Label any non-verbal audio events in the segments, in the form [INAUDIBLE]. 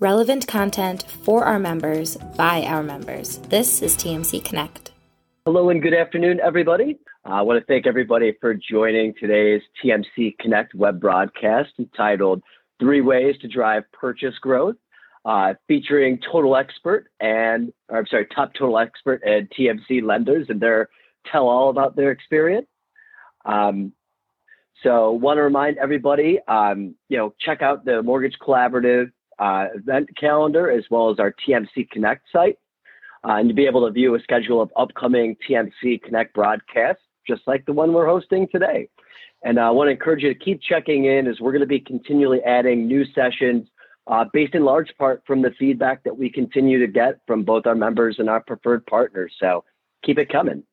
relevant content for our members by our members. This is TMC Connect. Hello and good afternoon, everybody. Uh, I want to thank everybody for joining today's TMC Connect web broadcast entitled Three Ways to Drive Purchase Growth, uh, featuring Total Expert and, or I'm sorry, Top Total Expert and TMC lenders and their tell all about their experience. Um, so, want to remind everybody, um, you know, check out the Mortgage Collaborative uh, event calendar as well as our TMC Connect site, uh, and to be able to view a schedule of upcoming TMC Connect broadcasts, just like the one we're hosting today. And I want to encourage you to keep checking in as we're going to be continually adding new sessions uh, based in large part from the feedback that we continue to get from both our members and our preferred partners. So keep it coming.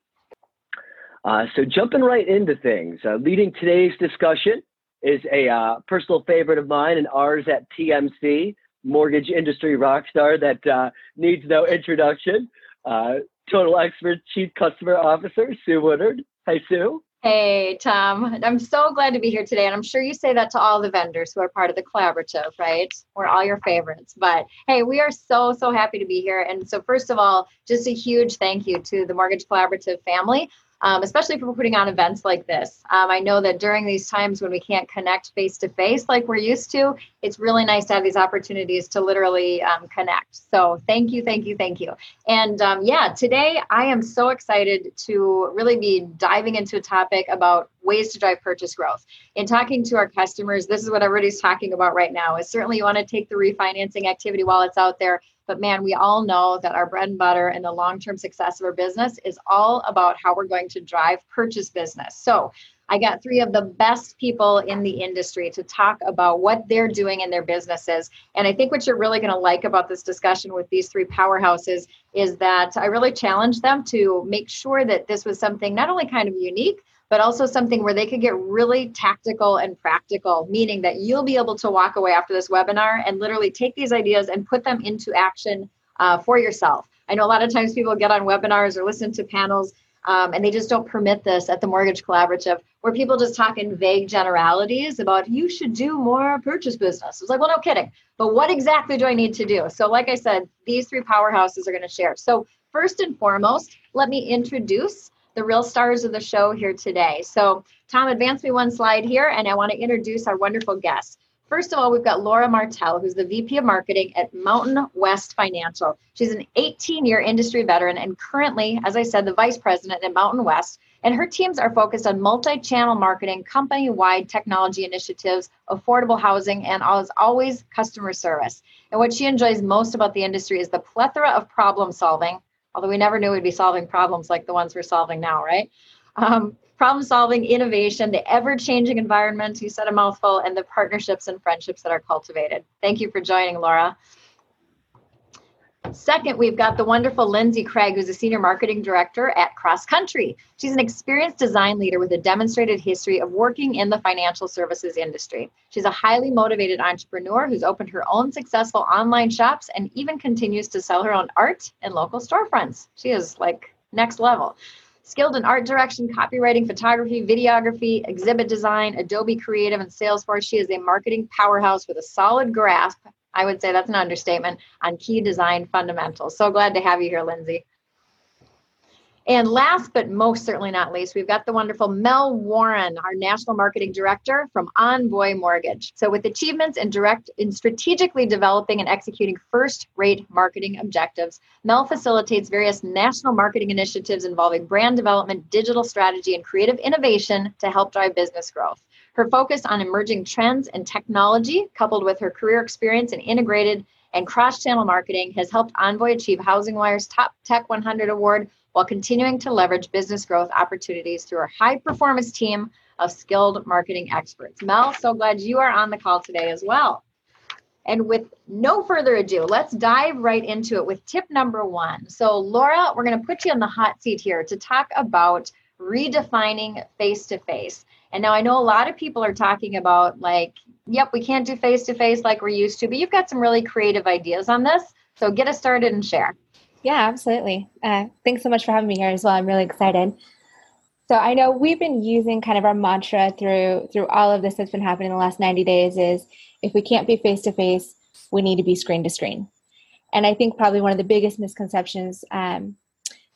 Uh, so jumping right into things, uh, leading today's discussion is a uh, personal favorite of mine and ours at TMC, mortgage industry rock star that uh, needs no introduction. Uh, total expert chief customer officer, Sue Woodard. Hi, Sue. Hey, Tom. I'm so glad to be here today. And I'm sure you say that to all the vendors who are part of the collaborative, right? We're all your favorites. But hey, we are so, so happy to be here. And so, first of all, just a huge thank you to the Mortgage Collaborative family um, especially for putting on events like this. Um, I know that during these times when we can't connect face to face like we're used to, it's really nice to have these opportunities to literally um, connect. So thank you, thank you, thank you. And um, yeah, today I am so excited to really be diving into a topic about ways to drive purchase growth. In talking to our customers, this is what everybody's talking about right now. Is certainly you want to take the refinancing activity while it's out there but man, we all know that our bread and butter and the long term success of our business is all about how we're going to drive purchase business. So I got three of the best people in the industry to talk about what they're doing in their businesses. And I think what you're really going to like about this discussion with these three powerhouses is that I really challenged them to make sure that this was something not only kind of unique, but also something where they could get really tactical and practical, meaning that you'll be able to walk away after this webinar and literally take these ideas and put them into action uh, for yourself. I know a lot of times people get on webinars or listen to panels um, and they just don't permit this at the Mortgage Collaborative, where people just talk in vague generalities about you should do more purchase business. It's like, well, no kidding. But what exactly do I need to do? So, like I said, these three powerhouses are going to share. So, first and foremost, let me introduce the real stars of the show here today. So, Tom, advance me one slide here, and I want to introduce our wonderful guests. First of all, we've got Laura Martell, who's the VP of Marketing at Mountain West Financial. She's an 18 year industry veteran and currently, as I said, the Vice President at Mountain West. And her teams are focused on multi channel marketing, company wide technology initiatives, affordable housing, and as always, customer service. And what she enjoys most about the industry is the plethora of problem solving although we never knew we'd be solving problems like the ones we're solving now, right? Um, problem solving, innovation, the ever changing environment, you said a mouthful, and the partnerships and friendships that are cultivated. Thank you for joining, Laura. Second, we've got the wonderful Lindsay Craig, who's a senior marketing director at Cross Country. She's an experienced design leader with a demonstrated history of working in the financial services industry. She's a highly motivated entrepreneur who's opened her own successful online shops and even continues to sell her own art in local storefronts. She is like next level. Skilled in art direction, copywriting, photography, videography, exhibit design, Adobe Creative, and Salesforce, she is a marketing powerhouse with a solid grasp I would say that's an understatement on key design fundamentals. So glad to have you here, Lindsay. And last but most certainly not least, we've got the wonderful Mel Warren, our National Marketing Director from Envoy Mortgage. So, with achievements in direct in strategically developing and executing first-rate marketing objectives, Mel facilitates various national marketing initiatives involving brand development, digital strategy, and creative innovation to help drive business growth. Her focus on emerging trends and technology, coupled with her career experience in integrated and cross channel marketing, has helped Envoy achieve HousingWire's Top Tech 100 award while continuing to leverage business growth opportunities through her high performance team of skilled marketing experts. Mel, so glad you are on the call today as well. And with no further ado, let's dive right into it with tip number one. So, Laura, we're going to put you in the hot seat here to talk about redefining face to face. And now I know a lot of people are talking about like, yep, we can't do face to face like we're used to, but you've got some really creative ideas on this. So get us started and share. Yeah, absolutely. Uh, thanks so much for having me here as well. I'm really excited. So I know we've been using kind of our mantra through through all of this that's been happening in the last 90 days is if we can't be face to face, we need to be screen to screen. And I think probably one of the biggest misconceptions um,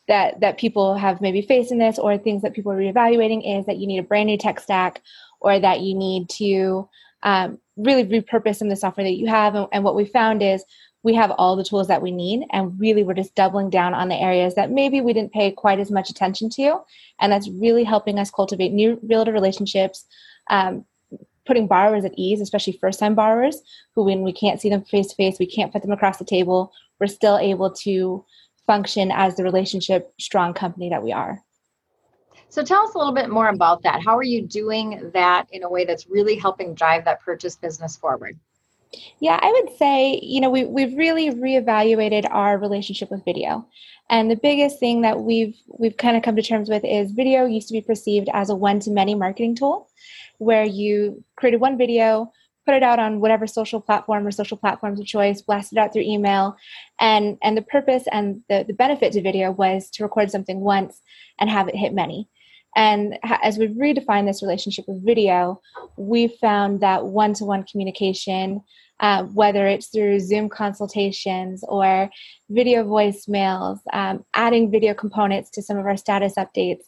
that that people have maybe faced in this, or things that people are reevaluating, is that you need a brand new tech stack, or that you need to um, really repurpose some of the software that you have. And, and what we found is we have all the tools that we need and really we're just doubling down on the areas that maybe we didn't pay quite as much attention to and that's really helping us cultivate new realtor relationships um, putting borrowers at ease especially first time borrowers who when we can't see them face to face we can't put them across the table we're still able to function as the relationship strong company that we are. So tell us a little bit more about that. How are you doing that in a way that's really helping drive that purchase business forward? Yeah, I would say, you know, we, we've really reevaluated our relationship with video. And the biggest thing that we've we've kind of come to terms with is video used to be perceived as a one-to-many marketing tool where you created one video, put it out on whatever social platform or social platforms of choice, blast it out through email. And and the purpose and the, the benefit to video was to record something once and have it hit many. And as we've redefined this relationship with video, we've found that one to one communication, uh, whether it's through Zoom consultations or video voicemails, um, adding video components to some of our status updates,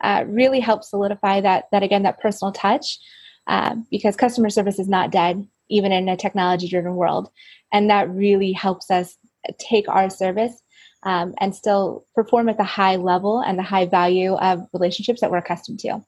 uh, really helps solidify that, that again, that personal touch uh, because customer service is not dead, even in a technology driven world. And that really helps us take our service um, and still perform at the high level and the high value of relationships that we're accustomed to.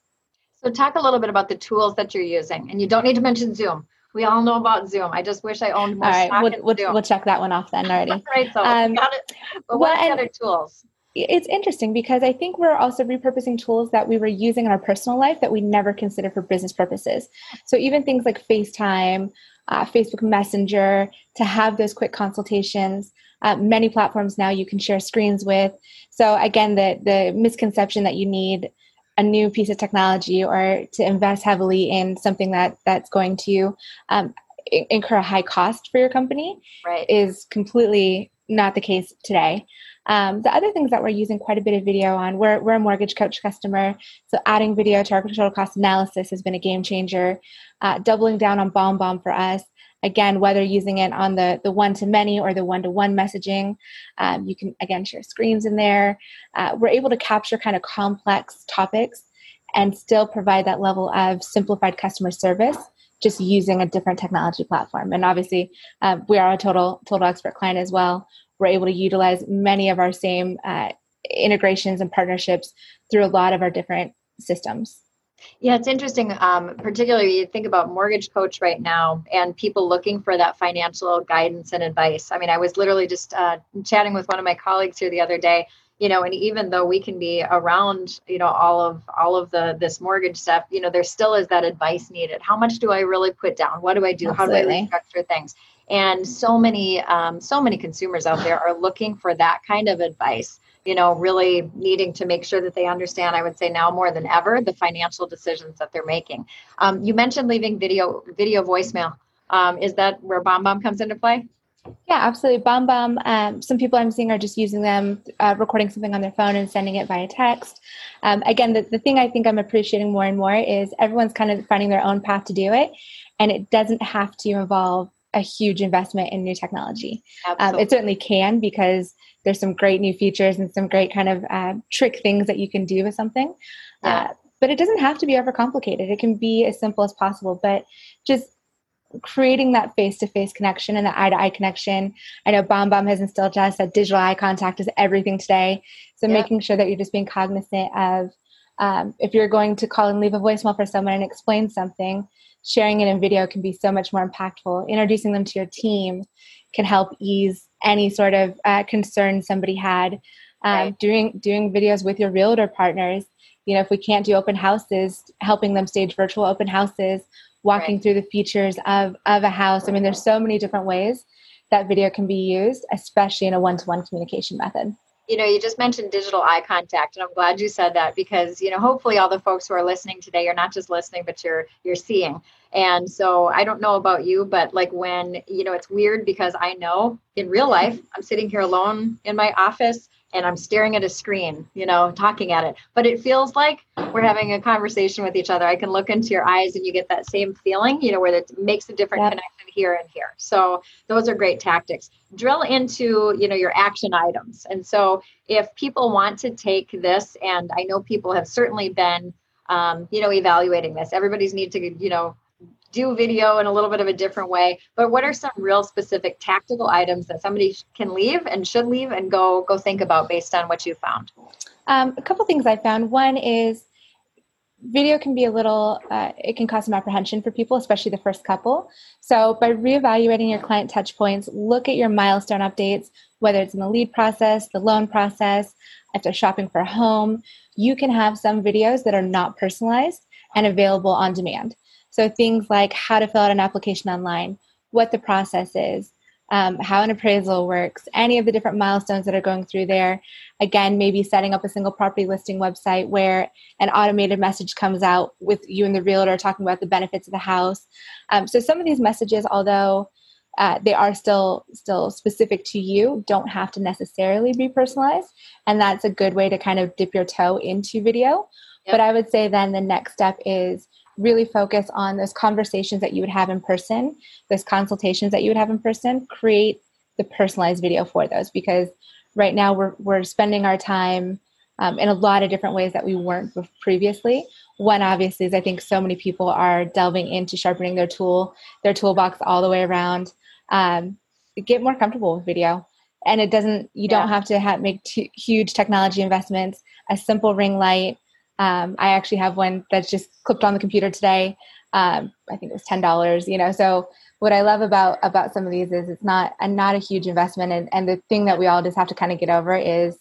So, talk a little bit about the tools that you're using. And you don't need to mention Zoom. We all know about Zoom. I just wish I owned more. All right, we'll, we'll, we'll, check that one off then [LAUGHS] already. right, so um, got it. But what well, other tools? It's interesting because I think we're also repurposing tools that we were using in our personal life that we never considered for business purposes. So even things like FaceTime, uh, Facebook Messenger, to have those quick consultations. Uh, many platforms now you can share screens with. So again, the the misconception that you need a new piece of technology or to invest heavily in something that that's going to um, incur a high cost for your company right. is completely not the case today. Um, the other things that we're using quite a bit of video on, we're, we're a mortgage coach customer. So adding video to our total cost analysis has been a game changer. Uh, doubling down on BombBomb for us again whether using it on the the one to many or the one to one messaging um, you can again share screens in there uh, we're able to capture kind of complex topics and still provide that level of simplified customer service just using a different technology platform and obviously uh, we are a total total expert client as well we're able to utilize many of our same uh, integrations and partnerships through a lot of our different systems yeah, it's interesting. Um, particularly, you think about mortgage coach right now and people looking for that financial guidance and advice. I mean, I was literally just uh, chatting with one of my colleagues here the other day. You know, and even though we can be around, you know, all of all of the this mortgage stuff, you know, there still is that advice needed. How much do I really put down? What do I do? Absolutely. How do I restructure things? And so many, um, so many consumers out there are looking for that kind of advice you know, really needing to make sure that they understand, I would say now more than ever, the financial decisions that they're making. Um, you mentioned leaving video video voicemail. Um, is that where BombBomb comes into play? Yeah, absolutely. BombBomb. Um, some people I'm seeing are just using them, uh, recording something on their phone and sending it via text. Um, again, the, the thing I think I'm appreciating more and more is everyone's kind of finding their own path to do it, and it doesn't have to involve a huge investment in new technology. Um, it certainly can because there's some great new features and some great kind of uh, trick things that you can do with something. Yeah. Uh, but it doesn't have to be overcomplicated. It can be as simple as possible. But just creating that face-to-face connection and the eye-to-eye connection. I know BombBomb has instilled to us that digital eye contact is everything today. So making sure that you're just being cognizant of um, if you're going to call and leave a voicemail for someone and explain something, sharing it in video can be so much more impactful. Introducing them to your team can help ease any sort of uh, concern somebody had. Um, right. Doing doing videos with your realtor partners. You know, if we can't do open houses, helping them stage virtual open houses, walking right. through the features of of a house. I mean, there's so many different ways that video can be used, especially in a one-to-one communication method you know you just mentioned digital eye contact and i'm glad you said that because you know hopefully all the folks who are listening today you're not just listening but you're you're seeing. And so i don't know about you but like when you know it's weird because i know in real life i'm sitting here alone in my office and I'm staring at a screen, you know, talking at it. But it feels like we're having a conversation with each other. I can look into your eyes and you get that same feeling, you know, where it makes a different yep. connection here and here. So those are great tactics. Drill into, you know, your action items. And so if people want to take this, and I know people have certainly been um, you know, evaluating this. Everybody's need to, you know, do video in a little bit of a different way but what are some real specific tactical items that somebody can leave and should leave and go go think about based on what you found? Um, a couple things i found. One is video can be a little uh, it can cause some apprehension for people especially the first couple. So by reevaluating your client touch points look at your milestone updates whether it's in the lead process the loan process if they're shopping for a home you can have some videos that are not personalized and available on demand so things like how to fill out an application online, what the process is, um, how an appraisal works, any of the different milestones that are going through there. Again, maybe setting up a single property listing website where an automated message comes out with you and the realtor talking about the benefits of the house. Um, so some of these messages, although uh, they are still still specific to you, don't have to necessarily be personalized, and that's a good way to kind of dip your toe into video. Yep. But I would say then the next step is really focus on those conversations that you would have in person, those consultations that you would have in person, create the personalized video for those because right now we're, we're spending our time um, in a lot of different ways that we weren't previously. One obviously is I think so many people are delving into sharpening their tool, their toolbox all the way around. Um, get more comfortable with video, and it doesn't. You yeah. don't have to have, make t- huge technology investments. A simple ring light, um, I actually have one that's just clipped on the computer today. Um, I think it was ten dollars. You know, so what I love about about some of these is it's not a not a huge investment, and and the thing that we all just have to kind of get over is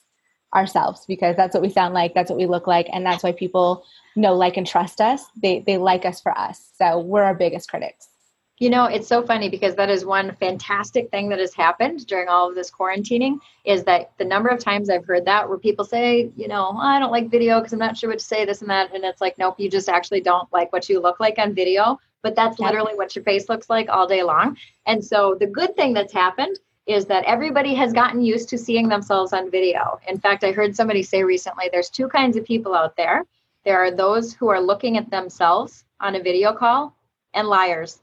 ourselves because that's what we sound like, that's what we look like, and that's why people know, like, and trust us. They they like us for us. So we're our biggest critics. You know, it's so funny because that is one fantastic thing that has happened during all of this quarantining is that the number of times I've heard that where people say, you know, oh, I don't like video because I'm not sure what to say, this and that. And it's like, nope, you just actually don't like what you look like on video. But that's literally what your face looks like all day long. And so the good thing that's happened is that everybody has gotten used to seeing themselves on video. In fact, I heard somebody say recently there's two kinds of people out there. There are those who are looking at themselves on a video call and liars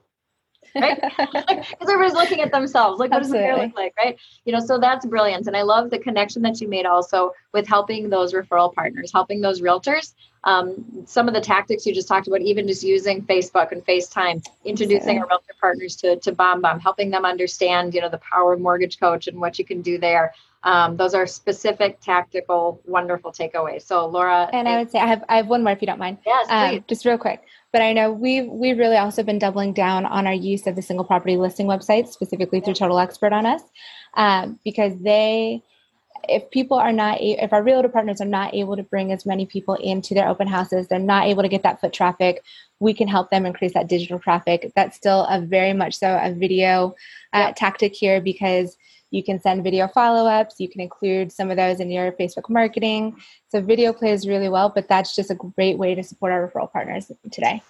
right? [LAUGHS] Because everybody's looking at themselves. Like, what Absolutely. does the hair look like, right? You know, so that's brilliant. And I love the connection that you made also with helping those referral partners, helping those realtors. Um, some of the tactics you just talked about, even just using Facebook and FaceTime, introducing our realtor partners to, to BombBomb, helping them understand, you know, the power of mortgage coach and what you can do there. Um, those are specific, tactical, wonderful takeaways. So, Laura, and I would say I have I have one more if you don't mind. Yes, um, just real quick. But I know we've we've really also been doubling down on our use of the single property listing website, specifically through Total Expert on us, um, because they, if people are not, if our realtor partners are not able to bring as many people into their open houses, they're not able to get that foot traffic. We can help them increase that digital traffic. That's still a very much so a video uh, tactic here because you can send video follow ups. You can include some of those in your Facebook marketing. So, video plays really well, but that's just a great way to support our referral partners today.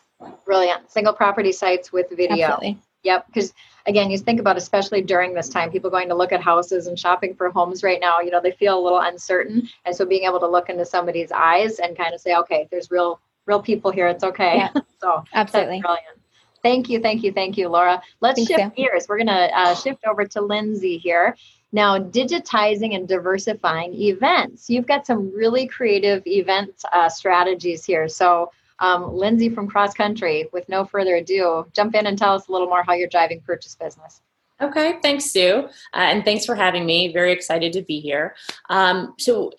Brilliant. Single property sites with video. Absolutely. Yep. Because again, you think about, especially during this time, people going to look at houses and shopping for homes right now, you know, they feel a little uncertain. And so being able to look into somebody's eyes and kind of say, okay, there's real, real people here. It's okay. Yeah. [LAUGHS] so absolutely. brilliant. Thank you, thank you, thank you, Laura. Let's Thanks, shift gears. We're going to uh, shift over to Lindsay here. Now, digitizing and diversifying events. You've got some really creative event uh, strategies here. So, um, Lindsay from Cross Country, with no further ado, jump in and tell us a little more how you're driving purchase business. Okay, thanks, Sue. Uh, and thanks for having me. Very excited to be here. Um, so,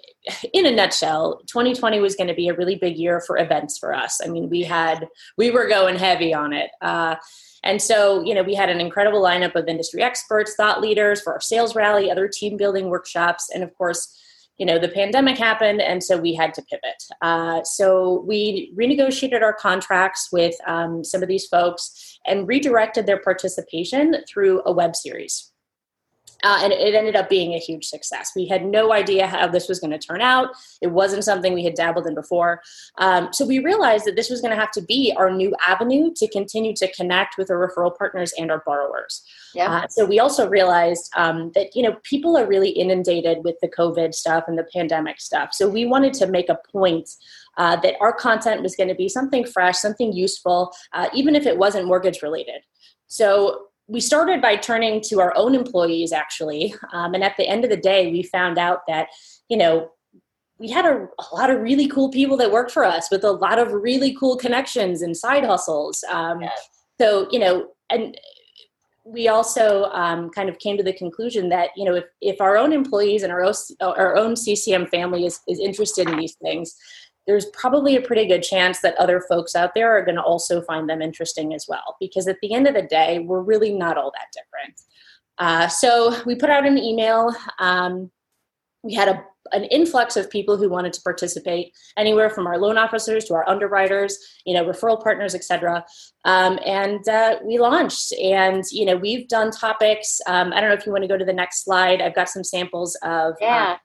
in a nutshell, 2020 was going to be a really big year for events for us. I mean, we had, we were going heavy on it. Uh, and so, you know, we had an incredible lineup of industry experts, thought leaders for our sales rally, other team building workshops, and of course, you know, the pandemic happened, and so we had to pivot. Uh, so we renegotiated our contracts with um, some of these folks and redirected their participation through a web series. Uh, and it ended up being a huge success. We had no idea how this was going to turn out. It wasn't something we had dabbled in before. Um, so we realized that this was going to have to be our new avenue to continue to connect with our referral partners and our borrowers. Yeah. Uh, so we also realized um, that you know people are really inundated with the COVID stuff and the pandemic stuff. So we wanted to make a point uh, that our content was going to be something fresh, something useful, uh, even if it wasn't mortgage related. So we started by turning to our own employees actually um, and at the end of the day we found out that you know we had a, a, lot of really cool people that worked for us with a lot of really cool connections and side hustles um, yes. so you know and we also um, kind of came to the conclusion that you know if, if our own employees and our, our own ccm family is, is interested in these things there's probably a pretty good chance that other folks out there are going to also find them interesting as well. Because at the end of the day, we're really not all that different. Uh, so we put out an email. Um, we had a, an influx of people who wanted to participate, anywhere from our loan officers to our underwriters, you know, referral partners, etc. Um, and uh, we launched, and you know, we've done topics. Um, I don't know if you want to go to the next slide. I've got some samples of yeah. Uh,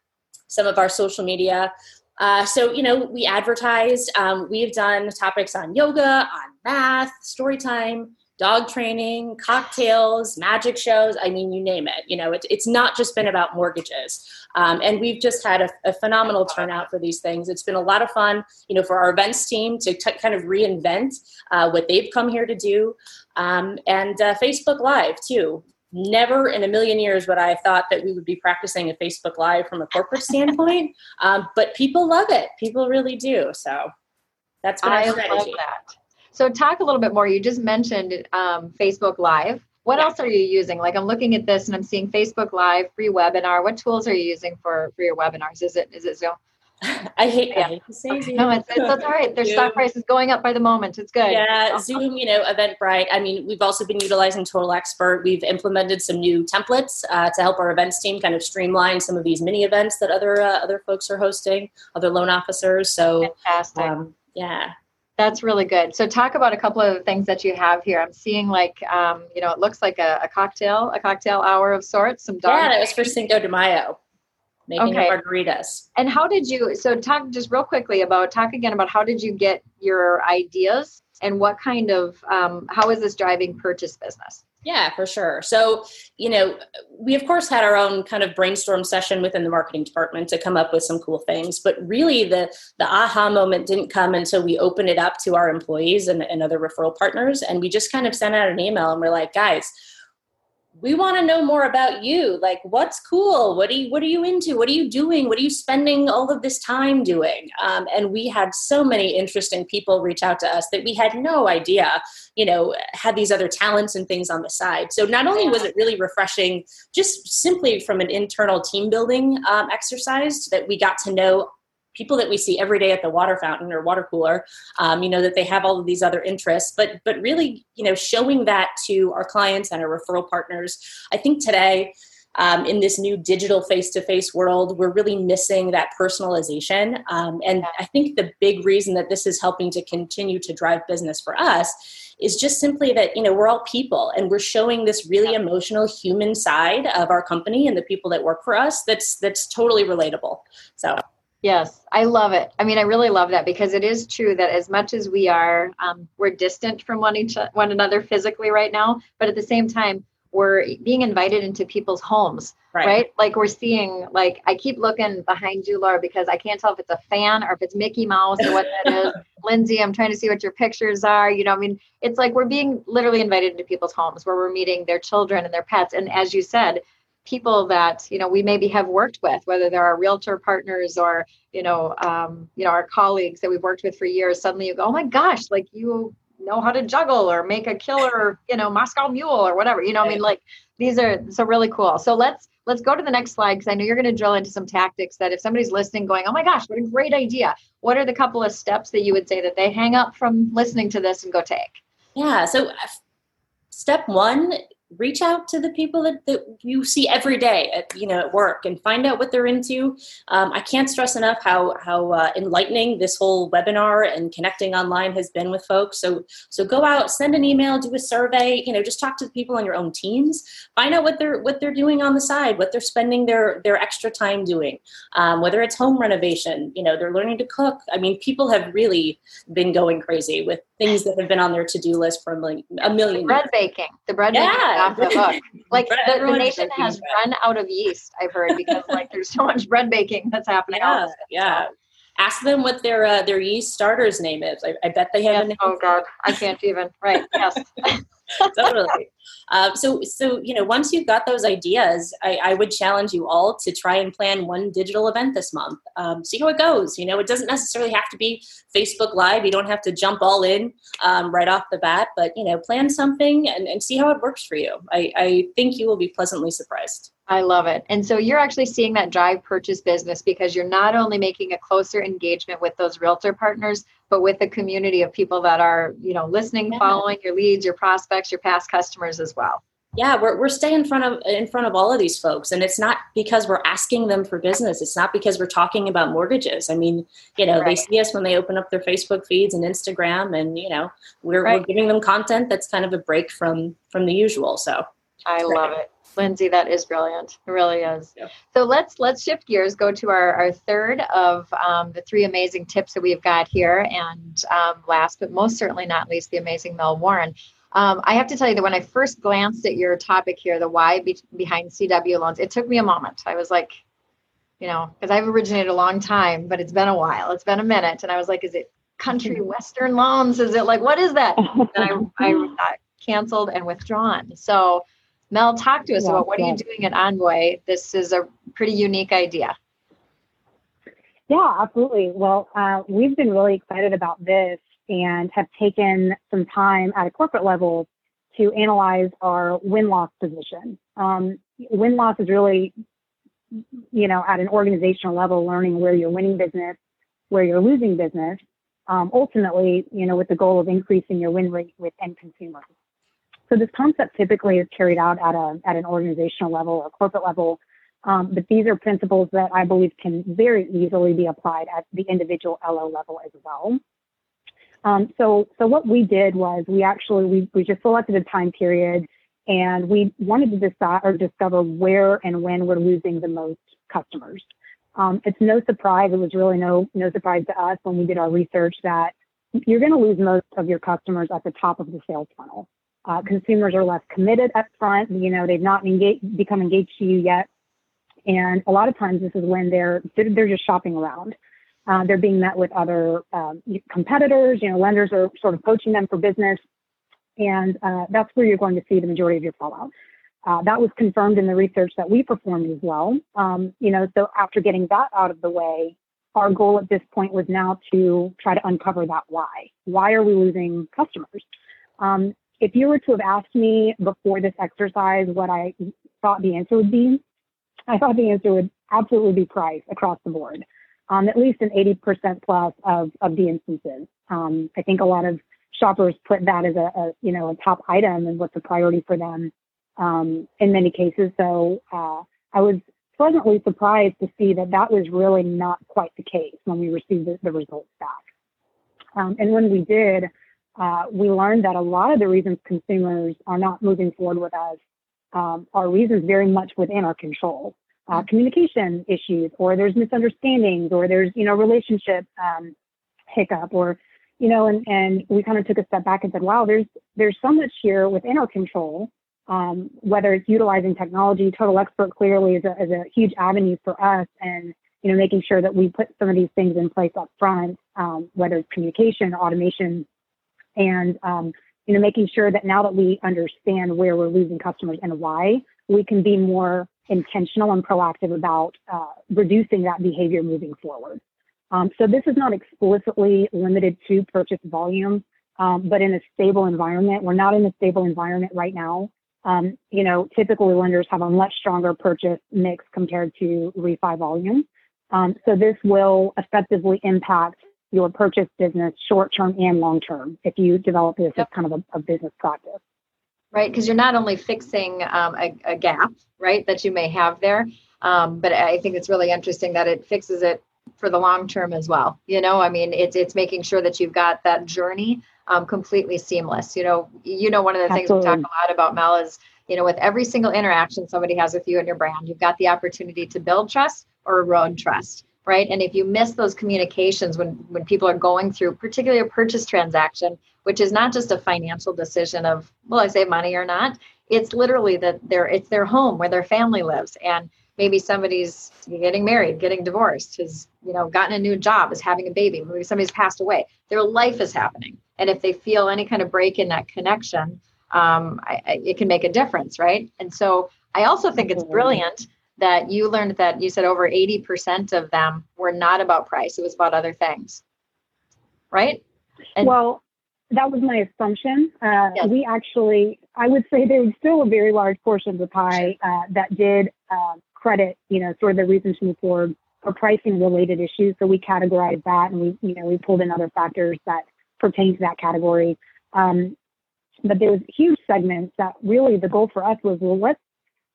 some of our social media. Uh, so, you know, we advertised. Um, we've done topics on yoga, on math, story time, dog training, cocktails, magic shows. I mean, you name it. You know, it, it's not just been about mortgages. Um, and we've just had a, a, phenomenal turnout for these things. It's been a lot of fun, you know, for our events team to t- kind of reinvent uh, what they've come here to do. Um, and uh, Facebook Live, too never in a million years would I have thought that we would be practicing a Facebook Live from a corporate standpoint. [LAUGHS] Um, but people love it. People really do. So that's been our I strategy. So talk a little bit more. You just mentioned um, Facebook Live. What yeah. else are you using? Like I'm looking at this and I'm seeing Facebook Live, free webinar. What tools are you using for for your webinars? Is it is it Zoom? I hate, yeah. I hate to say. [LAUGHS] Zoom. No, it's, it's, all right. Their stock price is going up by the moment. It's good. Yeah, Zoom, you know, Eventbrite. I mean, we've also been utilizing Total Expert. We've implemented some new templates uh, to help our events team kind of streamline some of these mini events that other uh, other folks are hosting, other loan officers. So, fantastic. Um, yeah. That's really good. So, talk about a couple of the things that you have here. I'm seeing like, um, you know, it looks like a, a cocktail, a cocktail hour of sorts. Some dog. Yeah, that was for Cinco de Mayo making okay. margaritas. And how did you? So talk just real quickly about talk again about how did you get your ideas and what kind of um, how is this driving purchase business? Yeah, for sure. So, you know, we of course had our own kind of brainstorm session within the marketing department to come up with some cool things. But really, the the aha moment didn't come until we opened it up to our employees and, and other referral partners, and we just kind of sent out an email and we're like, guys we want to know more about you. Like what's cool? What are you what are you into? What are you doing? What are you spending all of this time doing? Um, and we had so many interesting people reach out to us that we had no idea you know had these other talents and things on the side. So not only was it really refreshing just simply from an internal team building um, exercise that we got to know people that we see every day at the water fountain or water cooler um, you know that they have all of these other interests but but really you know showing that to our clients and our referral partners. I think today um, in this new digital face-to-face world we're really missing that personalization. Um, and i think the big reason that this is helping to continue to drive business for us is just simply that you know we're all people and we're showing this really emotional human side of our company and the people that work for us that's that's totally relatable. So Yes, I love it. I mean, I really love that because it is true that as much as we are, um, we're distant from one each one another physically right now, but at the same time, we're being invited into people's homes, right? right? Like we're seeing, like I keep looking behind you, Laura, because I can't tell if it's a fan or if it's Mickey Mouse or what that [LAUGHS] is. Lindsay, I'm trying to see what your pictures are. You know, I mean, it's like we're being literally invited into people's homes where we're meeting their children and their pets, and as you said, people that you know we maybe have worked with whether they're our realtor partners or you know um, you know our colleagues that we've worked with for years suddenly you go oh my gosh like you know how to juggle or make a killer you know moscow mule or whatever you know i mean like these are so really cool. So let's let's go to the next slide because i know you're going to drill into some tactics that if somebody's listening going oh my gosh what a great idea what are the couple of steps that you would say that they hang up from listening to this and go take? Yeah so step one reach out to the people that, that you see every day at you know at work and find out what they're into. Um, i can't stress enough how how uh, enlightening this whole webinar and connecting online has been with folks. So so go out send an email do a survey you know just talk to the people on your own teams. Find out what they're what they're doing on the side what they're spending their their extra time doing. Um, whether it's home renovation you know they're learning to cook. I mean people have really been going crazy with things that have been on their to-do list for a million, a million bread years. baking the bread yeah. baking off the book. [LAUGHS] Like the, the nation has bread. run out of yeast, I've heard, because like there's so much bread baking that's happening. Yeah, yeah. Ask them what their uh, their yeast starter's name is. I, I bet they have yes. Oh God, I can't even. Right? Yes. [LAUGHS] [LAUGHS] totally. Um, so, so you know, once you've got those ideas, I, I, would challenge you all to try and plan one digital event this month. Um, see how it goes. You know, it doesn't necessarily have to be Facebook Live. You don't have to jump all in um, right off the bat, but you know, plan something and, and see how it works for you. I, I think you will be pleasantly surprised. I love it. And so you're actually seeing that drive purchase business because you're not only making a closer engagement with those realtor partners, but with the community of people that are, you know, listening, yeah. following your leads, your prospects, your past customers as well. Yeah, we're, we're staying in front of in front of all of these folks, and it's not because we're asking them for business. It's not because we're talking about mortgages. I mean, you know, right. they see us when they open up their Facebook feeds and Instagram, and you know, we're, right. we're giving them content that's kind of a break from from the usual. So I love it. Lindsay, that is brilliant. It really is. Yeah. So let's let's shift gears. Go to our, our third of um, the three amazing tips that we've got here, and um, last but most certainly not least, the amazing Mel Warren. Um, I have to tell you that when I first glanced at your topic here, the why be- behind CW loans, it took me a moment. I was like, you know, because I've originated a long time, but it's been a while. It's been a minute, and I was like, is it country western loans? Is it like what is that? [LAUGHS] And I, I got canceled and withdrawn. So Mel, talk to us yeah, about what yeah. are you doing at Envoy? This is a pretty unique idea. Yeah, absolutely. Well, uh, we've been really excited about this and have taken some time at a corporate level to analyze our win loss position. Um, win loss is really, you know, at an organizational level, learning where you're winning business, where you're losing business. Um, ultimately, you know, with the goal of increasing your win rate with end consumers. So this concept typically is carried out at a at an organizational level or corporate level, um, but these are principles that I believe can very easily be applied at the individual LO level as well. Um, so so what we did was we actually we, we just selected a time period and we wanted to decide or discover where and when we're losing the most customers. Um, it's no surprise. It was really no no surprise to us when we did our research that you're going to lose most of your customers at the top of the sales funnel. Uh, consumers are less committed up front. You know, they've not become engaged to you yet. And a lot of times this is when they're, they're just shopping around. Uh, they're being met with other um, competitors. You know, lenders are sort of poaching them for business. And uh, that's where you're going to see the majority of your fallout. Uh, that was confirmed in the research that we performed as well. Um, you know, so after getting that out of the way, our goal at this point was now to try to uncover that why. Why are we losing customers? Um, if you were to have asked me before this exercise what I thought the answer would be, I thought the answer would absolutely be price across the board, um, at least in 80% plus of, of the instances. Um, I think a lot of shoppers put that as a, a, you know a top item and what's a priority for them um, in many cases. So uh, I was pleasantly surprised to see that that was really not quite the case when we received the, the results back. Um, and when we did, uh, we learned that a lot of the reasons consumers are not moving forward with us um, are reasons very much within our control. Uh, mm-hmm. communication issues, or there's misunderstandings, or there's you know relationship um, hiccup, or you know, and and we kind of took a step back and said, wow, there's there's so much here within our control. Um, whether it's utilizing technology, Total Expert clearly is a, is a huge avenue for us, and you know, making sure that we put some of these things in place up front, um, whether it's communication, automation, and um, you know making sure that now that we understand where we're losing customers and why we can be more intentional and proactive about uh, reducing that behavior moving forward. Um, so this is not explicitly limited to purchase volume um, but in a stable environment. We're not in a stable environment right now. Um, you know typically lenders have a much stronger purchase mix compared to refi volume. Um, so this will effectively impact your purchase business short term and long term if you develop this yep. as kind of a, a, business practice. right? Because you're not only fixing um, a, a, gap, right, that you may have there, um, but I think it's really interesting that it fixes it for the long term as well. You know, I mean, it's it's making sure that you've got that journey um, completely seamless. You know, you know, one of the Absolutely. things we talk a lot about Mel is, you know, with every single interaction somebody has with you and your brand, you've got the opportunity to build trust or erode trust right? And if you miss those communications when when people are going through particularly a purchase transaction which is not just a financial decision of will i save money or not? It's literally that their it's their home where their family lives. And maybe somebody's getting married getting divorced has you know gotten a new job is having a baby maybe somebody's passed away. Their life is happening. And if they feel any kind of break in that connection um, I, I, it can make a difference right? And so i also think it's brilliant that you learned that you said over 80% of them were not about price it was about other things. Right? And well that was my assumption. Uh, yes. we actually i would say there was still a very large portion of the pie uh, that did uh, credit you know sort of the reasons to move forward for pricing related issues. So we categorized that and we you know we pulled in other factors that pertain to that category. Um, but there was huge segments that really the goal for us was well let's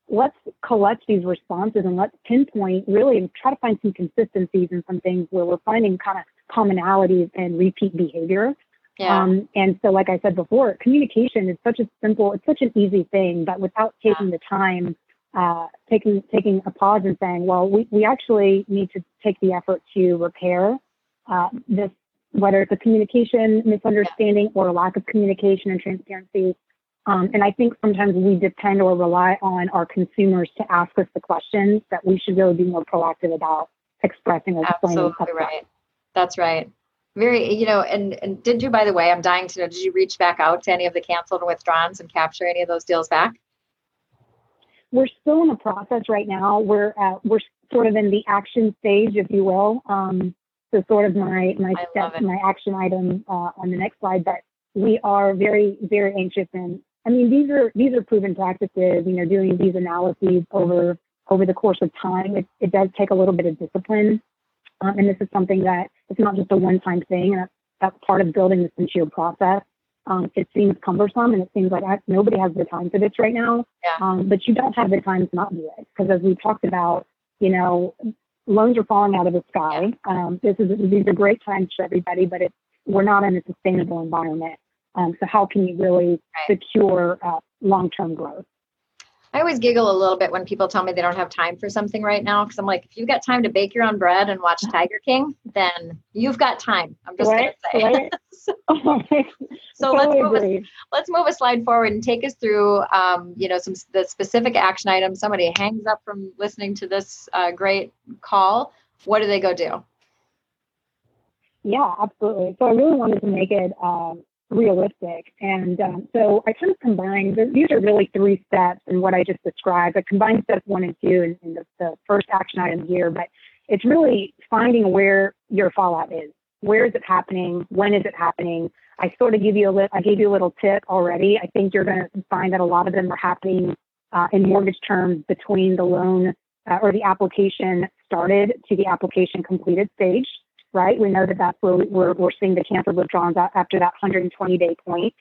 let's collect these responses and let's pinpoint really and try to find some consistencies and some things where we're finding kind of commonalities and repeat behavior. Yeah. Um, and so, like I said before, communication is such a simple, it's such an easy thing, but without taking yeah. the time, uh, taking taking a pause and saying, well, we, we actually need to take the effort to repair uh, this, whether it's a communication misunderstanding yeah. or a lack of communication and transparency, um, and I think sometimes we depend or rely on our consumers to ask us the questions that we should really be more proactive about expressing or explaining. Absolutely right. That's right. Very, you know, and and did you, by the way, I'm dying to know, did you reach back out to any of the canceled and withdrawns and capture any of those deals back? We're still in the process right now. We're at, we're sort of in the action stage, if you will. Um, so sort of my my step, my action item uh, on the next slide. But we are very very anxious and I mean, these are these are proven practices. You know, doing these analyses over over the course of time, it, it does take a little bit of discipline, um, and this is something that it's not just a one-time thing. And that's, that's part of building this into your process. Um, it seems cumbersome, and it seems like nobody has the time for this right now. Yeah. Um, but you don't have the time to not do it because, as we talked about, you know, loans are falling out of the sky. Um, this is these are great times for everybody, but it's we're not in a sustainable environment. Um, so how can you really secure uh, long-term growth? I always giggle a little bit when people tell me they don't have time for something right now because I'm like, if you've got time to bake your own bread and watch [LAUGHS] Tiger King, then you've got time. I'm just right, going to say. Right. [LAUGHS] so, [LAUGHS] so let's move a, let's move a slide forward and take us through, um, you know, some the specific action items. Somebody hangs up from listening to this uh, great call. What do they go do? Yeah, absolutely. So I really wanted to make it um, realistic. And um, so I kind of combined, these are really three steps in what I just described. I combined steps one and two in, in the, the, first action item here, but it's really finding where your fallout is. Where is it happening? When is it happening? I sort of give you a li- I gave you a little tip already. I think you're going to find that a lot of them are happening uh, in mortgage terms between the loan uh, or the application started to the application completed stage right? We know that that's where we're, we're seeing the canceled withdrawals after that 120 day point.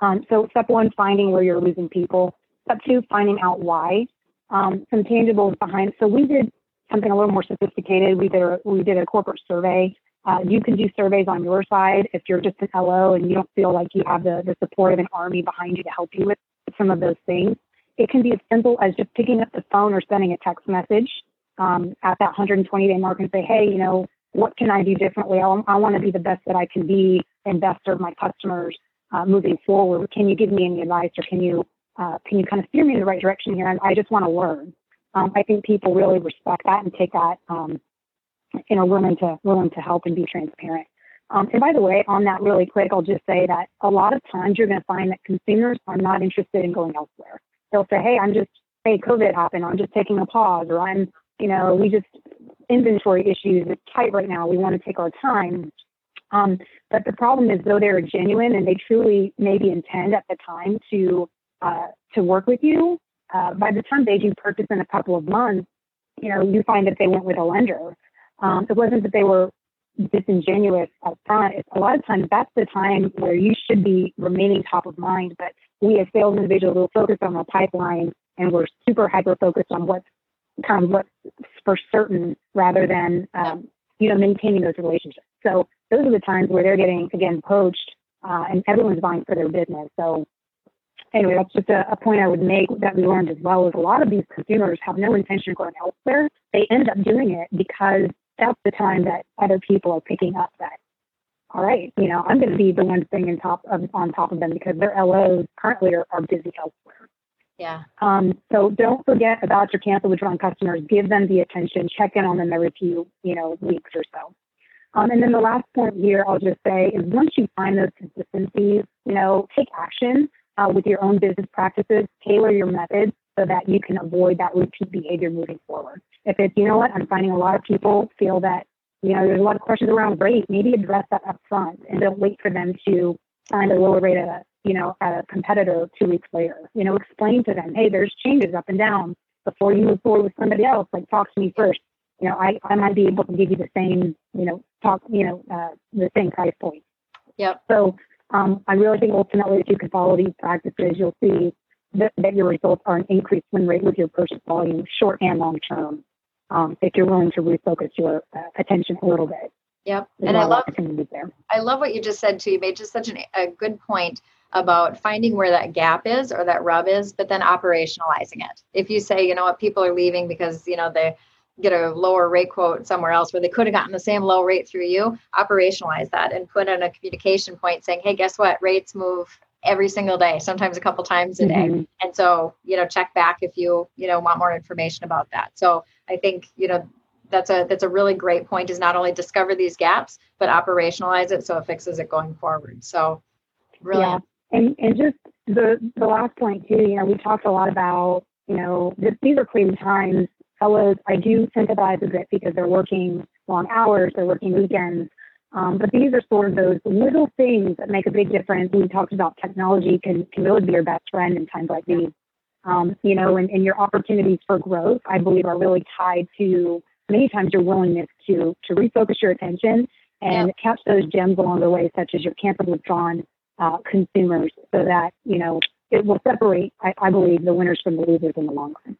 Um, so step one, finding where you're losing people. Step two, finding out why. Um, some tangibles behind. So we did something a little more sophisticated. We did a, we did a corporate survey. Uh, you can do surveys on your side if you're just an LO and you don't feel like you have the, the support of an army behind you to help you with some of those things. It can be as simple as just picking up the phone or sending a text message um, at that 120 day mark and say, hey, you know, what can I do differently? I, I want to be the best that I can be and best serve my customers uh, moving forward. Can you give me any advice or can you uh, can you kind of steer me in the right direction here? And I just want to learn. Um, I think people really respect that and take that, um, you know, willing to willing to help and be transparent. Um, and by the way, on that really quick, I'll just say that a lot of times you're going to find that consumers are not interested in going elsewhere. They'll say, "Hey, I'm just hey, COVID happened. I'm just taking a pause, or I'm you know, we just inventory issues. It's tight right now. We want to take our time. Um, but the problem is, though they're genuine and they truly maybe intend at the time to uh, to work with you, uh, by the time they do purchase in a couple of months, you know, you find that they went with a lender. Um, it wasn't that they were disingenuous up front. A lot of times that's the time where you should be remaining top of mind. But we as sales individuals will focus on our pipeline and we're super hyper focused on what's kind of what's for certain rather than um, you know maintaining those relationships. So those are the times where they're getting again poached uh, and everyone's vying for their business. So anyway, that's just a, a, point I would make that we learned as well is a lot of these consumers have no intention of going elsewhere. They end up doing it because that's the time that other people are picking up that, all right, you know, I'm going to be the one staying on top of, on top of them because their LOs currently are, are busy elsewhere. Yeah. Um, so don't forget about your cancel withdrawn customers. Give them the attention. Check in on them every few, you know, weeks or so. Um, and then the last point here, I'll just say, is once you find those consistencies, you know, take action uh, with your own business practices, tailor your methods so that you can avoid that repeat behavior moving forward. If it's, you know what, I'm finding a lot of people feel that, you know, there's a lot of questions around rate, maybe address that up front and don't wait for them to find a lower rate at a, you know, at a competitor two weeks later. You know, explain to them, hey, there's changes up and down before you move forward with somebody else. Like, talk to me first. You know, I, I might be able to give you the same, you know, talk, you know, uh, the same price point. Yep. So um, I really think ultimately, if you can follow these practices, you'll see that, that your results are an increased win rate with your purchase volume, short and long term. Um, if you're willing to refocus your uh, attention a little bit. Yep, and I love there. I love what you just said too. You made just such an, a good point about finding where that gap is or that rub is, but then operationalizing it. If you say, you know what, people are leaving because you know they get a lower rate quote somewhere else where they could have gotten the same low rate through you, operationalize that and put in a communication point saying, hey, guess what? Rates move every single day, sometimes a couple times a day. Mm-hmm. And so, you know, check back if you, you know, want more information about that. So I think, you know, that's a that's a really great point is not only discover these gaps, but operationalize it so it fixes it going forward. So really yeah. And and just the the last point too, you know, we talked a lot about, you know, this, these are crazy times fellows, I do sympathize a bit because they're working long hours, they're working weekends. Um, but these are sort of those little things that make a big difference. We talked about technology can, can really be your best friend in times like these. Um, you know, and, and your opportunities for growth, I believe, are really tied to many times your willingness to to refocus your attention and yeah. catch those gems along the way, such as your cancel withdrawn uh, consumers, so that you know it will separate, I, I believe, the winners from the losers in the long run.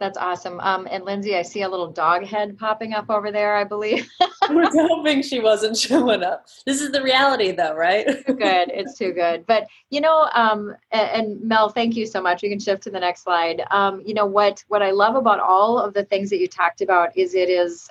That's awesome. Um, and Lindsay, I see a little dog head popping up over there, I believe. [LAUGHS] I was hoping she wasn't showing up. This is the reality, though, right? too good. It's too good. But you know, um, and, and, Mel, thank you so much. We can shift to the next slide. Um, you know what? What I love about all of the things that you talked about is it is.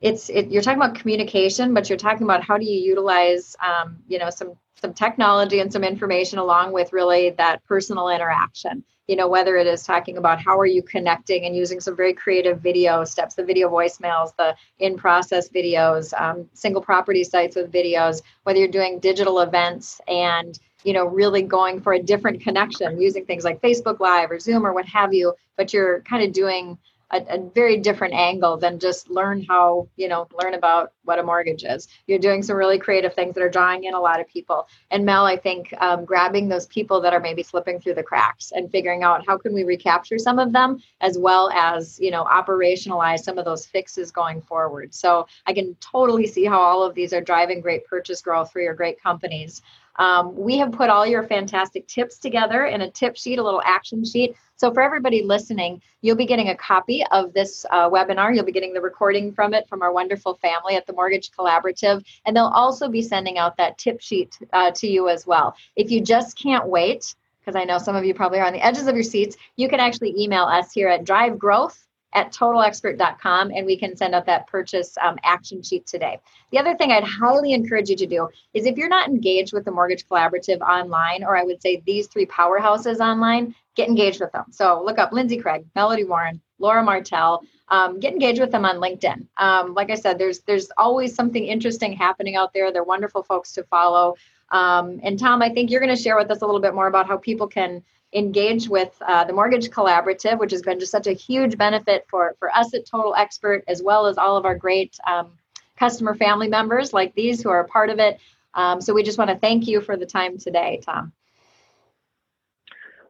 It's it, you're talking about communication, but you're talking about how do you utilize, um, you know, some some technology and some information along with really that personal interaction. You know whether it is talking about how are you connecting and using some very creative video steps the video voicemails the in process videos um, single property sites with videos whether you're doing digital events and you know really going for a different connection using things like facebook live or zoom or what have you but you're kind of doing a, a, very different angle than just learn how you know learn about what a mortgage is. You're doing some really creative things that are drawing in a lot of people. And mel i think um, grabbing those people that are maybe slipping through the cracks and figuring out how can we recapture some of them as well as you know operationalize some of those fixes going forward. So i can totally see how all of these are driving great purchase growth for your great companies um, we have put all your fantastic tips together in a tip sheet, a little action sheet. So for everybody listening, you'll be getting a copy of this uh, webinar. You'll be getting the recording from it from our wonderful family at the Mortgage Collaborative. And they'll also be sending out that tip sheet uh, to you as well. If you just can't wait, because I know some of you probably are on the edges of your seats, you can actually email us here at Drive Growth at totalexpert.com and we can send out that purchase um, action sheet today. The other thing I'd highly encourage you to do is if you're not engaged with the Mortgage Collaborative online, or I would say these three powerhouses online, get engaged with them. So look up Lindsay Craig, Melody Warren, Laura Martell. Um, get engaged with them on LinkedIn. Um, like I said, there's there's always something interesting happening out there. They're wonderful folks to follow. Um, and Tom, I think you're going to share with us a little bit more about how people can engage with uh, the Mortgage Collaborative, which has been just such a huge benefit for, for us at Total Expert, as well as all of our great um, customer family members like these who are a part of it. Um, so we just want to thank you for the time today, Tom.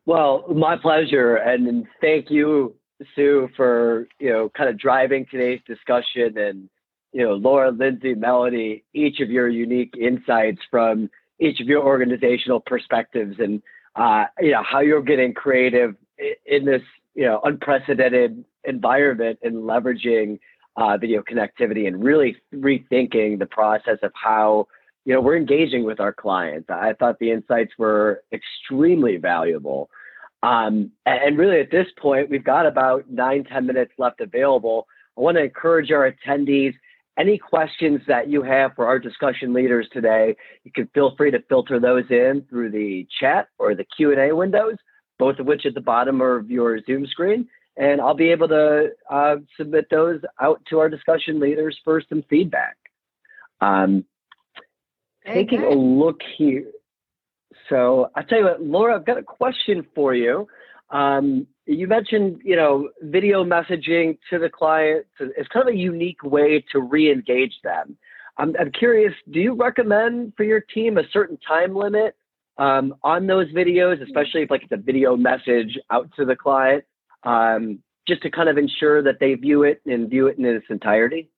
Well, my pleasure, and thank you, Sue, for you know kind of driving today's discussion, and you know Laura, Lindsay, Melody, each of your unique insights from each of your organizational perspectives, and uh, you know, how you're getting creative in this, you know, unprecedented environment and leveraging uh, video connectivity and really rethinking the process of how you know we're engaging with our clients. I thought the insights were extremely valuable. Um, and really, at this point, we've got about nine ten minutes left available. I want to encourage our attendees. Any questions that you have for our discussion leaders today, you can feel free to filter those in through the chat or the Q&A windows, both of which at the bottom of your Zoom screen and I'll be able to uh, submit those out to our discussion leaders for some feedback. Um, taking a look here. So I'll tell you what, Laura, I've got a question for you. Um, you mentioned, you know, video messaging to the client. It's kind of a unique way to re-engage them. I'm, I'm curious, do you recommend for your team a certain time limit um, on those videos, especially if like it's a video message out to the client? um, just to kind of ensure that they view it and view it in its entirety?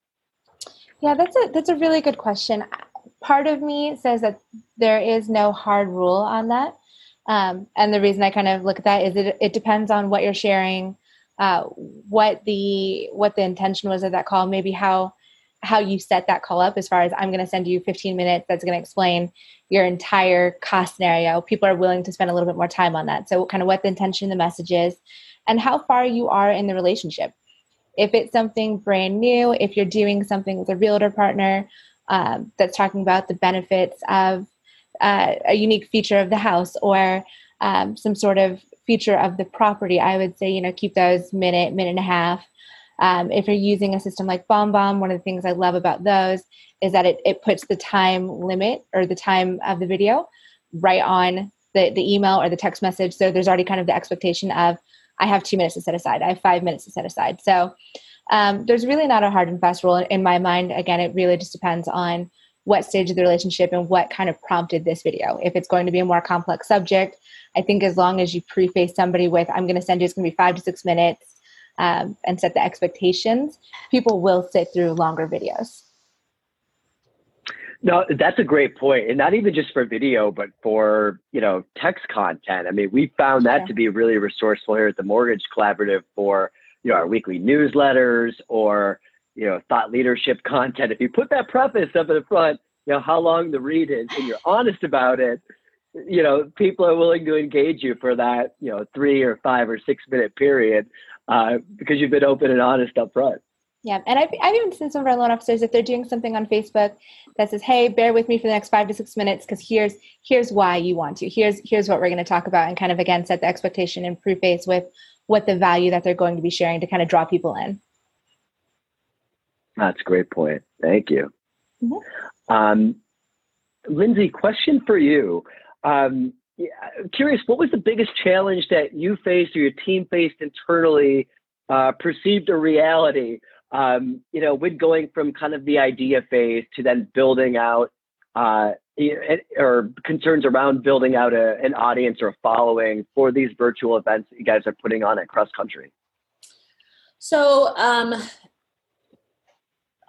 Yeah, that's a that's a really good question. Part of me says that there is no hard rule on that, um, and the reason I kind of look at that is it it depends on what you're sharing, uh, what the what the intention was of that call, maybe how how you set that call up as far as I'm going to send you 15 minutes that's going to explain your entire cost scenario. People are willing to spend a little bit more time on that. So, kind of what the intention the message is, and how far you are in the relationship. If it's something brand new, if you're doing something with a realtor partner um, that's talking about the benefits of uh, a unique feature of the house or um, some sort of feature of the property, I would say, you know, keep those minute, minute and a half. Um, if you're using a system like BombBomb, one of the things I love about those is that it, it puts the time limit or the time of the video right on the, the email or the text message. So there's already kind of the expectation of I have two minutes to set aside. I have five minutes to set aside. So um, there's really not a hard and fast rule in my mind. Again, it really just depends on what stage of the relationship and what kind of prompted this video. If it's going to be a more complex subject, I think as long as you preface somebody with, I'm going to send you, it's going to be five to six minutes, um, and set the expectations, people will sit through longer videos. No, that's a great point, and not even just for video, but for you know text content. I mean, we found that to be really resourceful here at the Mortgage Collaborative for you know our weekly newsletters or you know thought leadership [LAUGHS] content. If you put that preface up in the front, you know how long the read is, and you're honest about it, you know people are willing to engage you for that you know three or five or six minute period uh, because you've been open and honest up front. Yeah, and I've, I've even seen some of our loan officers if they're doing something on Facebook that says, "Hey, bear with me for the next five to six minutes because here's here's why you want to. Here's here's what we're going to talk about," and kind of again set the expectation and preface with what the value that they're going to be sharing to kind of draw people in. That's a great point. Thank you, mm-hmm. um, Lindsay. Question for you. Um, yeah, curious, what was the biggest challenge that you faced or your team faced internally, uh, perceived a reality um, you know, with going from kind of the idea phase to then building out, uh, or concerns around building out a, an audience or a following for these virtual events that you guys are putting on at Cross Country? So, um,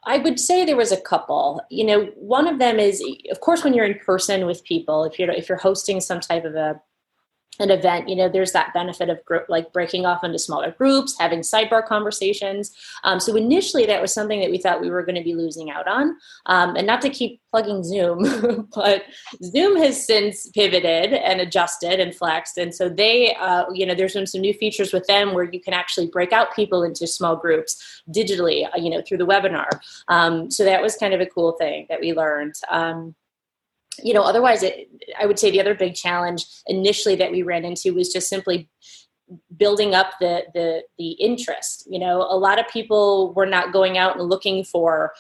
I would say there was a couple. You know, one of them is, of course, when you're in person with people, if you're if you're hosting some type of a an event you know there's that benefit of group, like breaking off into smaller groups having sidebar conversations. Um, so initially that was something that we thought we were going to be losing out on. Um, and not to keep plugging zoom [LAUGHS] but zoom has since pivoted and adjusted and flexed. And so they uh, you know there's been some new features with them where you can actually break out people into small groups digitally uh, you know through the webinar. Um, so that was kind of a cool thing that we learned. Um, you know otherwise it, i would say the other big challenge initially that we ran into was just simply building up the the the interest you know. A lot of people were not going out and looking for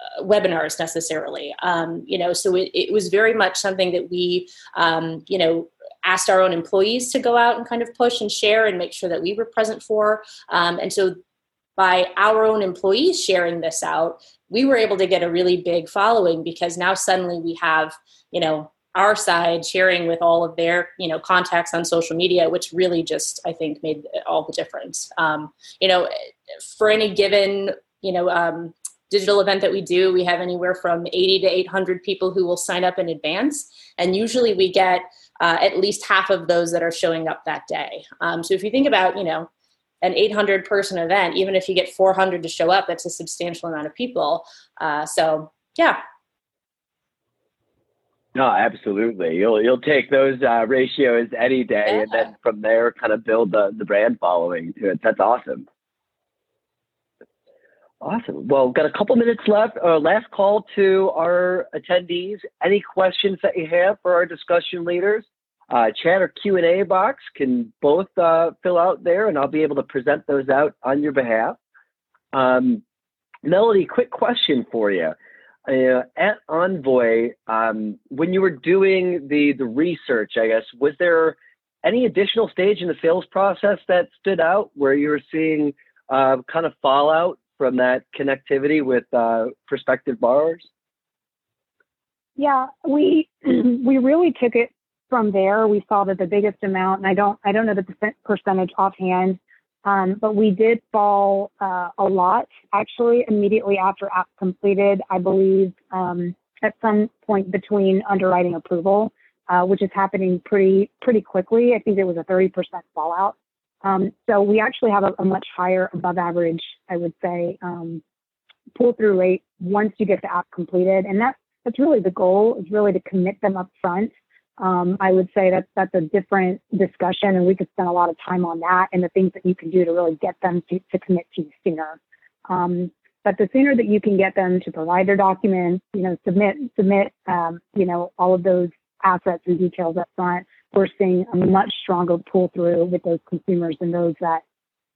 uh, webinars necessarily um, you know. So it, it, was very much something that we um, you know asked our own employees to go out and kind of push and share and make sure that we were present for um, and so by our own employees sharing this out we were able to get a really big following because now suddenly we have you know our side sharing with all of their you know contacts on social media which really just i think made all the difference um, you know for any given you know um, digital event that we do we have anywhere from 80 to 800 people who will sign up in advance and usually we get uh, at least half of those that are showing up that day. Um, so if you think about, you know, an 800 person event, even if you get 400 to show up, that's a substantial amount of people. Uh, so yeah. No, absolutely. You'll you'll take those uh, ratios any day, yeah. and then from there, kind of build the the brand following to it. That's awesome. Awesome. Well, got a couple minutes left. Uh, last call to our attendees. Any questions that you have for our discussion leaders? Uh, chat or Q and A box can both uh, fill out there, and I'll be able to present those out on your behalf. Um, Melody, quick question for you. Uh, at Envoy, um, when you were doing the the research, I guess was there any additional stage in the sales process that stood out where you were seeing uh, kind of fallout from that connectivity with uh, prospective borrowers? Yeah, we [CLEARS THROAT] we really took it from there. We saw that the biggest amount, and I don't I don't know the percentage offhand, um, but we did fall uh, a lot actually immediately after app completed. I believe um, at some point between underwriting approval, uh, which is happening pretty pretty quickly. I think it was a 30% fallout. Um, so we actually have a, a, much higher above average, I would say, um, pull through rate once you get the app completed. And that, that's really the goal is really to commit them up front. Um, I would say that that's a different discussion and we could spend a lot of time on that and the things that you can do to really get them to, to commit to you sooner. Um, but the sooner that you can get them to provide their documents, you know, submit, submit, um, you know, all of those assets and details up front, we're seeing a much stronger pull through with those consumers than those that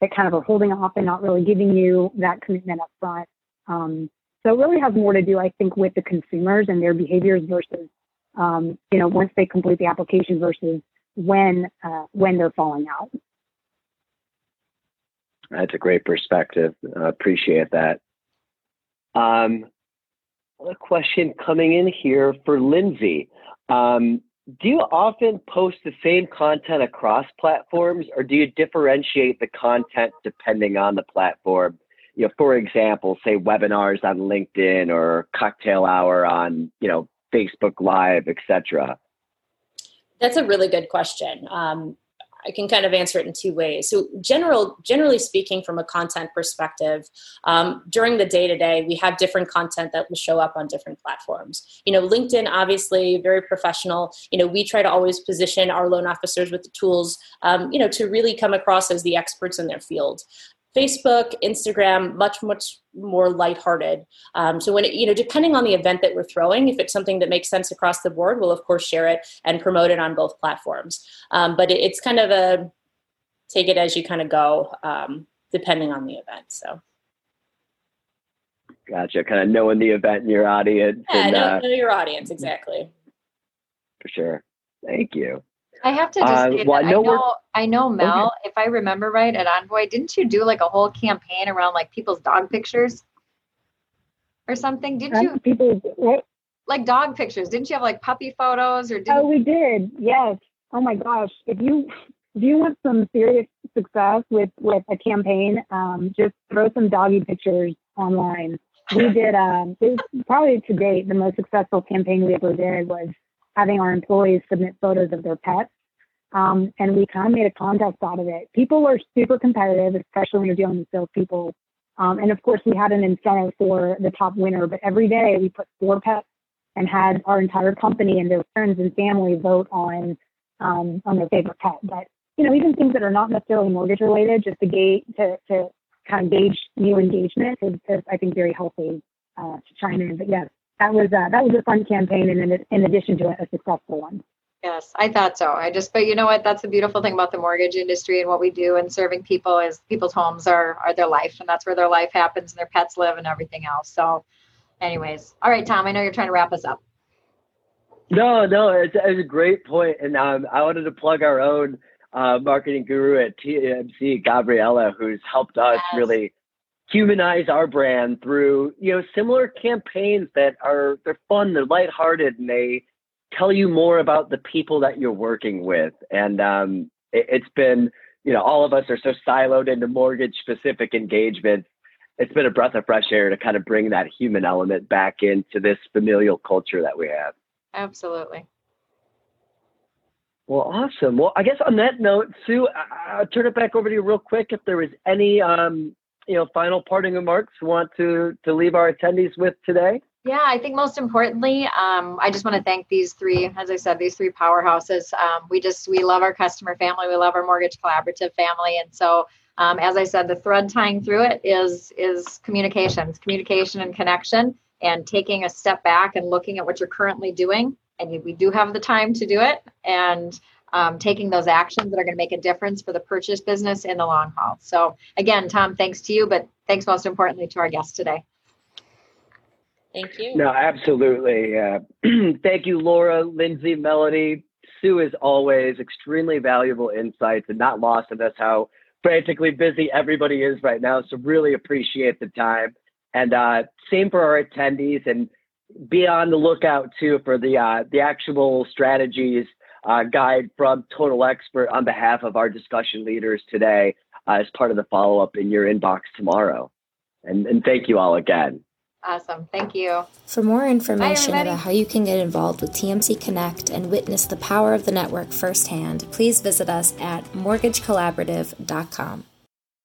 that kind of are holding off and not really giving you that commitment up front. Um, so it really has more to do, I think, with the consumers and their behaviors versus, um, you know, once they complete the application versus when uh, when they're falling out. That's a great perspective. I appreciate that. Um, a question coming in here for Lindsay. Um, do you often post the same content across platforms or do you differentiate the content depending on the platform you know for example say webinars on linkedin or cocktail hour on you know facebook live etc that's a really good question um, I can kind of answer it in two ways. So, general, generally speaking, from a content perspective, um, during the day to day, we have different content that will show up on different platforms. You know, LinkedIn, obviously, very professional. You know, we try to always position our loan officers with the tools, um, you know, to really come across as the experts in their field. Facebook, Instagram, much much more lighthearted. Um, so when it, you know, depending on the event that we're throwing, if it's something that makes sense across the board, we'll of course share it and promote it on both platforms. Um, but it, it's kind of a take it as you kind of go, um, depending on the event. So. Gotcha. Kind of knowing the event and your audience. Yeah, and, know, uh, know your audience exactly. For sure. Thank you. I have to just uh, say well, that I know, I know, I know Mel, okay. if I remember right at Envoy, didn't you do like a whole campaign around like people's dog pictures or something? Didn't you? People, what? Like dog pictures. Didn't you have like puppy photos or? Didn't... Oh, we did. Yes. Oh my gosh. If you if you want some serious success with with a campaign, um, just throw some doggy pictures online. We [LAUGHS] did. Um, it was probably to date the most successful campaign we ever did was having our employees submit photos of their pets. Um, and we kind of made a contest out of it. People are super competitive, especially when you're dealing with salespeople. Um, and of course, we had an incentive for the top winner, but every day we put four pets and had our entire company and their friends and family vote on um, on their favorite pet. But you know, even things that are not necessarily mortgage related, just to gauge to, to kind of gauge new engagement is, is I think very healthy uh, to chime in. But yes, that was uh, that was a fun campaign, and in, in addition to a, a successful one. Yes, I thought so. I just, but you know what? That's the beautiful thing about the mortgage industry and what we do and serving people is people's homes are are their life, and that's where their life happens, and their pets live, and everything else. So, anyways, all right, Tom. I know you're trying to wrap us up. No, no, it's, it's a great point, and um, I wanted to plug our own uh, marketing guru at TMC, Gabriella, who's helped us yes. really humanize our brand through you know similar campaigns that are they're fun, they're lighthearted, and they tell you more about the people that you're working with. And um, it, it's been you know all of us are so siloed into mortgage specific engagements. It's been a breath of fresh air to kind of bring that human element back into this familial culture that we have. Absolutely. Well, awesome. Well, I guess on that note, Sue, I'll turn it back over to you real quick. If there was any, um, you know, final parting remarks you want to to leave our attendees with today. Yeah, I think most importantly, um, I just want to thank these three, as I said, these three powerhouses. Um, we just we love our customer family, we love our mortgage collaborative family, and so um, as I said, the thread tying through it is is communications, communication and connection, and taking a step back and looking at what you're currently doing, and we do have the time to do it, and um, taking those actions that are going to make a difference for the purchase business in the long haul. So again, Tom, thanks to you, but thanks most importantly to our guests today. Thank you. No, absolutely. Uh, [CLEARS THROAT] thank you, Laura, Lindsay, Melody. Sue, is always, extremely valuable insights and not lost in us how frantically busy everybody is right now. So, really appreciate the time. And uh, same for our attendees, and be on the lookout too for the uh, the actual strategies uh, guide from Total Expert on behalf of our discussion leaders today uh, as part of the follow up in your inbox tomorrow. And, and thank you all again. Awesome. Thank you. For more information about how you can get involved with TMC Connect and witness the power of the network firsthand, please visit us at mortgagecollaborative.com.